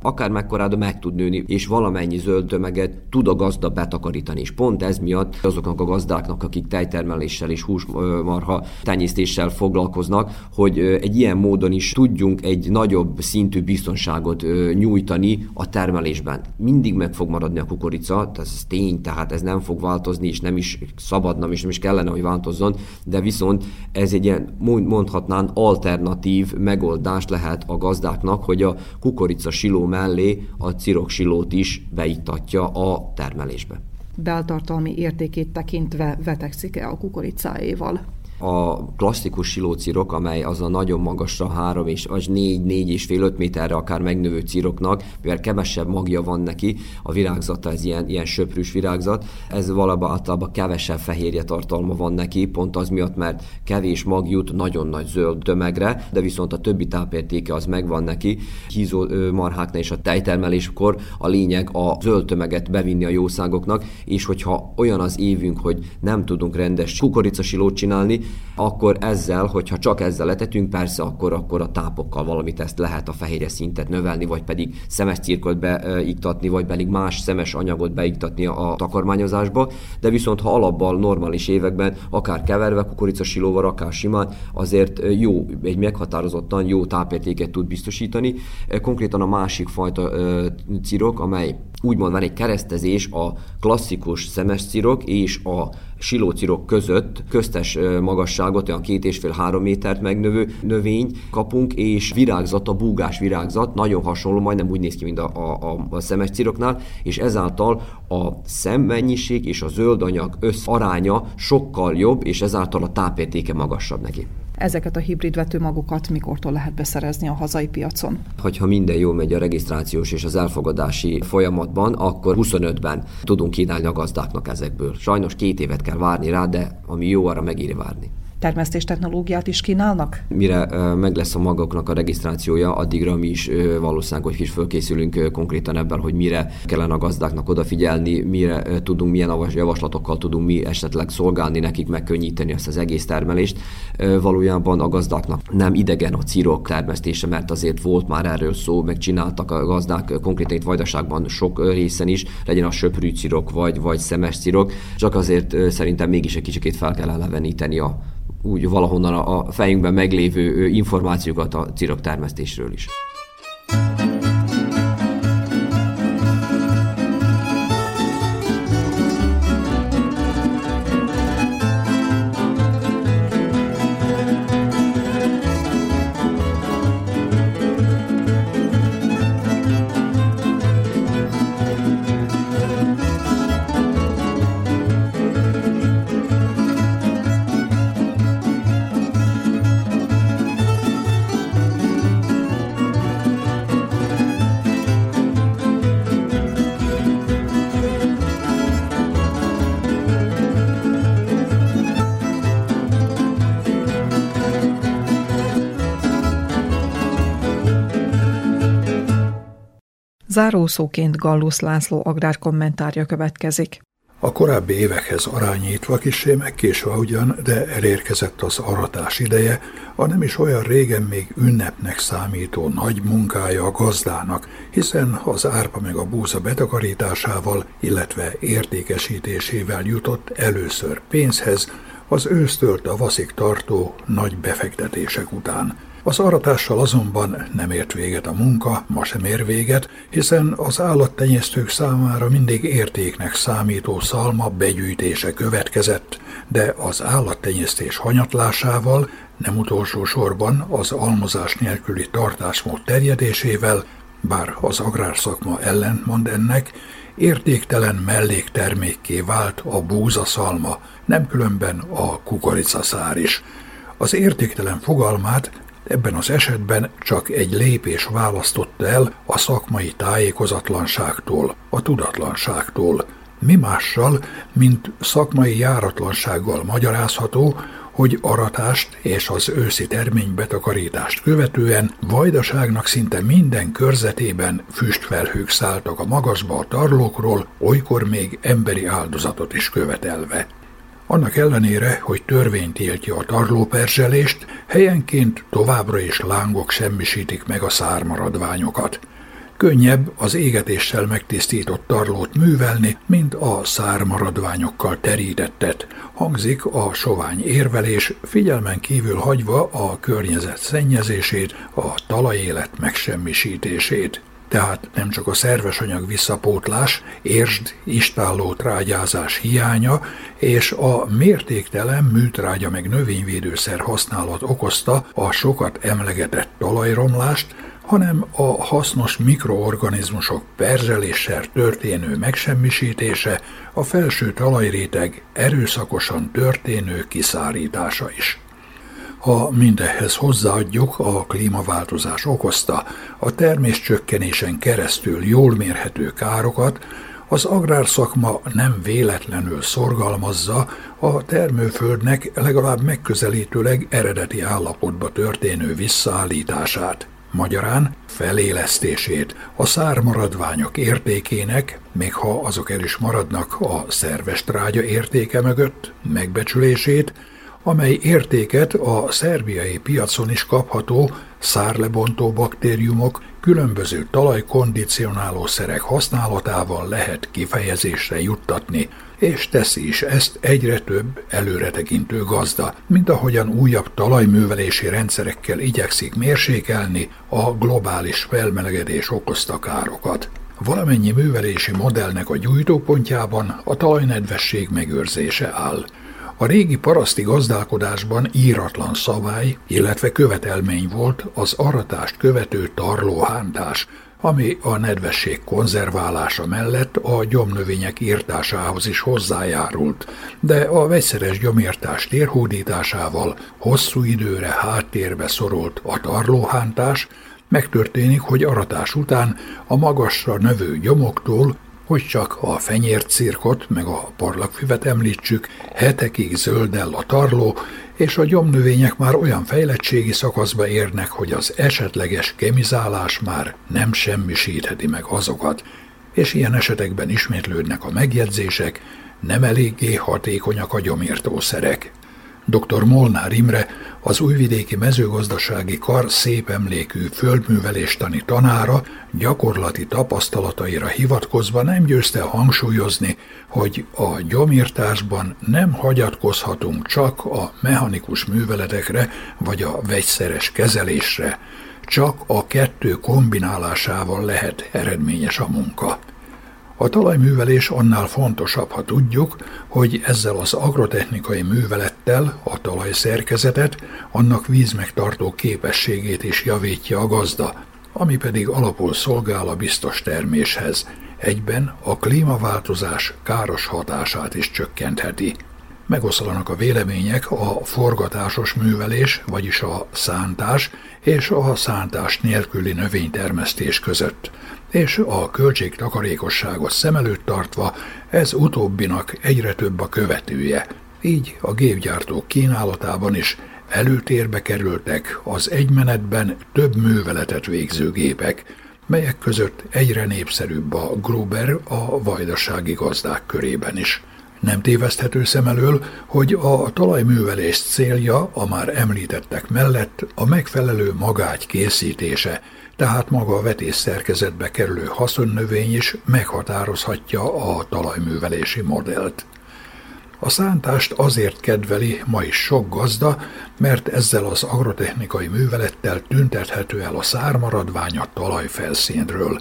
akár mekkoráda meg tud nőni, és valamennyi zöld tömeget tud a gazda betakarítani. És pont ez miatt azoknak a gazdáknak, akik tejtermeléssel és húsmarha tenyésztéssel foglalkoznak, hogy egy ilyen módon is tudjunk egy nagyobb szintű biztonságot nyújtani a termelésben. Mindig meg fog maradni a kukorica, ez tény, tehát ez nem fog változni, és nem is szabadna, és nem is kellene, hogy változzon, de viszont ez egy ilyen mondhatnán alternatív megoldás lehet a gazdáknak, hogy a kukorica siló mellé a ciroksilót is beiktatja a termelésbe. Beltartalmi értékét tekintve vetekszik-e a kukoricáéval? A klasszikus silócirok, amely az a nagyon magasra 3 és az 4, 4 és fél 5 méterre akár megnövő ciroknak, mivel kevesebb magja van neki, a virágzata ez ilyen, ilyen söprűs virágzat, ez valóban általában kevesebb fehérje tartalma van neki, pont az miatt, mert kevés mag jut nagyon nagy zöld tömegre, de viszont a többi tápértéke az megvan neki. Hízó marháknál és a tejtermeléskor a lényeg a zöld tömeget bevinni a jószágoknak, és hogyha olyan az évünk, hogy nem tudunk rendes kukoricasilót csinálni, akkor ezzel, hogyha csak ezzel letetünk, persze akkor, akkor a tápokkal valamit ezt lehet a fehérje szintet növelni, vagy pedig szemes cirkot beiktatni, vagy pedig más szemes anyagot beiktatni a takarmányozásba, de viszont ha alapban normális években, akár keverve kukoricasilóval, akár simán, azért jó, egy meghatározottan jó tápértéket tud biztosítani. Konkrétan a másik fajta cirok, amely úgymond van egy keresztezés a klasszikus szemes cirok és a silócirok között. Köztes magasságot, olyan két és fél három métert megnövő növény kapunk, és virágzat, a búgás virágzat nagyon hasonló, majdnem úgy néz ki, mint a, a, a szemes ciroknál, és ezáltal a szemmennyiség és a zöld anyag összaránya sokkal jobb, és ezáltal a tápértéke magasabb neki. Ezeket a hibrid vetőmagokat mikortól lehet beszerezni a hazai piacon? Hogyha minden jól megy a regisztrációs és az elfogadási folyamatban, akkor 25-ben tudunk kínálni a gazdáknak ezekből. Sajnos két évet kell várni rá, de ami jó, arra megéri várni termesztés technológiát is kínálnak? Mire meg lesz a magoknak a regisztrációja, addigra mi is valószínűleg, hogy is fölkészülünk konkrétan ebben, hogy mire kellene a gazdáknak odafigyelni, mire tudunk, milyen javaslatokkal tudunk mi esetleg szolgálni nekik, megkönnyíteni ezt az egész termelést. Valójában a gazdáknak nem idegen a cirok termesztése, mert azért volt már erről szó, megcsináltak a gazdák konkrétan itt Vajdaságban sok részen is, legyen a söprű cirok vagy, vagy szemes cirok, csak azért szerintem mégis egy kicsit fel kell eleveníteni a úgy valahonnan a fejünkben meglévő információkat a cirok termesztésről is. Zárószóként Gallus László agrárkommentárja következik. A korábbi évekhez arányítva kisé megkésve ugyan, de elérkezett az aratás ideje, a nem is olyan régen még ünnepnek számító nagy munkája a gazdának, hiszen az árpa meg a búza betakarításával, illetve értékesítésével jutott először pénzhez, az ősztől tavaszig tartó nagy befektetések után – az aratással azonban nem ért véget a munka, ma sem ér véget, hiszen az állattenyésztők számára mindig értéknek számító szalma begyűjtése következett, de az állattenyésztés hanyatlásával, nem utolsó sorban az almozás nélküli tartásmód terjedésével, bár az agrárszakma ellentmond ennek, értéktelen melléktermékké vált a búzaszalma, nem különben a kukoricaszár is. Az értéktelen fogalmát Ebben az esetben csak egy lépés választotta el a szakmai tájékozatlanságtól, a tudatlanságtól. Mi mással, mint szakmai járatlansággal magyarázható, hogy aratást és az őszi terménybetakarítást követően vajdaságnak szinte minden körzetében füstfelhők szálltak a magasba a tarlókról, olykor még emberi áldozatot is követelve. Annak ellenére, hogy törvény tiltja a tarlóperzselést, helyenként továbbra is lángok semmisítik meg a szármaradványokat. Könnyebb az égetéssel megtisztított tarlót művelni, mint a szármaradványokkal terítettet, hangzik a sovány érvelés, figyelmen kívül hagyva a környezet szennyezését, a talajélet megsemmisítését tehát nem csak a szerves anyag visszapótlás, érsd, istálló trágyázás hiánya és a mértéktelen műtrágya meg növényvédőszer használat okozta a sokat emlegetett talajromlást, hanem a hasznos mikroorganizmusok perzseléssel történő megsemmisítése, a felső talajréteg erőszakosan történő kiszárítása is. Ha mindehhez hozzáadjuk a klímaváltozás okozta, a terméscsökkenésen keresztül jól mérhető károkat, az agrárszakma nem véletlenül szorgalmazza a termőföldnek legalább megközelítőleg eredeti állapotba történő visszaállítását. Magyarán felélesztését, a szármaradványok értékének, még ha azok el is maradnak a szerves trágya értéke mögött, megbecsülését, amely értéket a szerbiai piacon is kapható szárlebontó baktériumok különböző talajkondicionáló szerek használatával lehet kifejezésre juttatni, és teszi is ezt egyre több előretekintő gazda, mint ahogyan újabb talajművelési rendszerekkel igyekszik mérsékelni a globális felmelegedés okozta károkat. Valamennyi művelési modellnek a gyújtópontjában a talajnedvesség megőrzése áll. A régi paraszti gazdálkodásban íratlan szabály, illetve követelmény volt az aratást követő tarlóhántás, ami a nedvesség konzerválása mellett a gyomnövények írtásához is hozzájárult, de a vegyszeres gyomírtás térhódításával hosszú időre háttérbe szorult a tarlóhántás, megtörténik, hogy aratás után a magasra növő gyomoktól hogy csak a fenyércirkot meg a parlagfüvet említsük, hetekig zöldel a tarló, és a gyomnövények már olyan fejlettségi szakaszba érnek, hogy az esetleges kemizálás már nem semmisítheti meg azokat, és ilyen esetekben ismétlődnek a megjegyzések, nem eléggé hatékonyak a gyomírtószerek. Dr. Molnár Imre, az újvidéki mezőgazdasági kar szép emlékű földműveléstani tanára gyakorlati tapasztalataira hivatkozva nem győzte hangsúlyozni, hogy a gyomírtásban nem hagyatkozhatunk csak a mechanikus műveletekre vagy a vegyszeres kezelésre, csak a kettő kombinálásával lehet eredményes a munka. A talajművelés annál fontosabb, ha tudjuk, hogy ezzel az agrotechnikai művelettel a talajszerkezetet, annak vízmegtartó képességét is javítja a gazda, ami pedig alapul szolgál a biztos terméshez. Egyben a klímaváltozás káros hatását is csökkentheti. Megoszlanak a vélemények a forgatásos művelés, vagyis a szántás és a szántás nélküli növénytermesztés között és a költségtakarékosságot szem előtt tartva ez utóbbinak egyre több a követője. Így a gépgyártók kínálatában is előtérbe kerültek az egymenetben több műveletet végző gépek, melyek között egyre népszerűbb a Gruber a vajdasági gazdák körében is. Nem téveszthető szem elől, hogy a talajművelés célja a már említettek mellett a megfelelő magágy készítése, tehát maga a vetés szerkezetbe kerülő haszonnövény is meghatározhatja a talajművelési modellt. A szántást azért kedveli ma is sok gazda, mert ezzel az agrotechnikai művelettel tüntethető el a szármaradvány a talajfelszínről.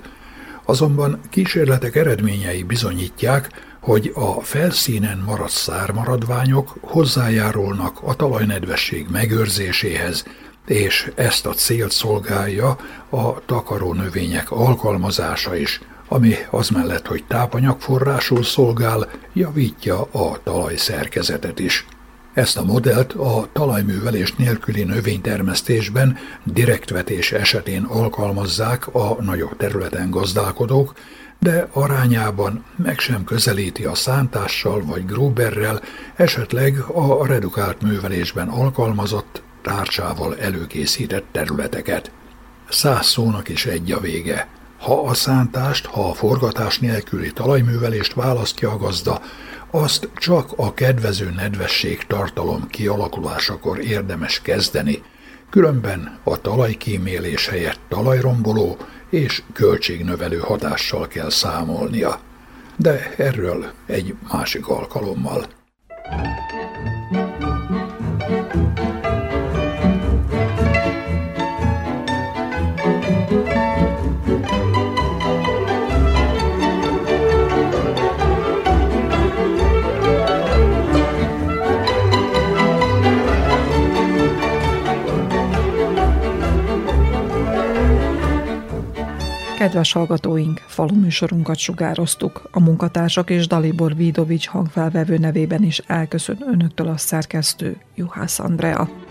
Azonban kísérletek eredményei bizonyítják, hogy a felszínen maradt szármaradványok hozzájárulnak a talajnedvesség megőrzéséhez, és ezt a célt szolgálja a takaró növények alkalmazása is, ami az mellett, hogy tápanyagforrásul szolgál, javítja a talajszerkezetet is. Ezt a modellt a talajművelés nélküli növénytermesztésben direktvetés esetén alkalmazzák a nagyobb területen gazdálkodók, de arányában meg sem közelíti a szántással vagy gróberrel, esetleg a redukált művelésben alkalmazott tárcsával előkészített területeket. Száz szónak is egy a vége. Ha a szántást, ha a forgatás nélküli talajművelést választja a gazda, azt csak a kedvező nedvesség tartalom kialakulásakor érdemes kezdeni, különben a talajkímélés helyett talajromboló és költségnövelő hatással kell számolnia. De erről egy másik alkalommal. Kedves hallgatóink, faluműsorunkat sugároztuk. A munkatársak és Dalibor Vidovics hangfelvevő nevében is elköszön önöktől a szerkesztő Juhász Andrea.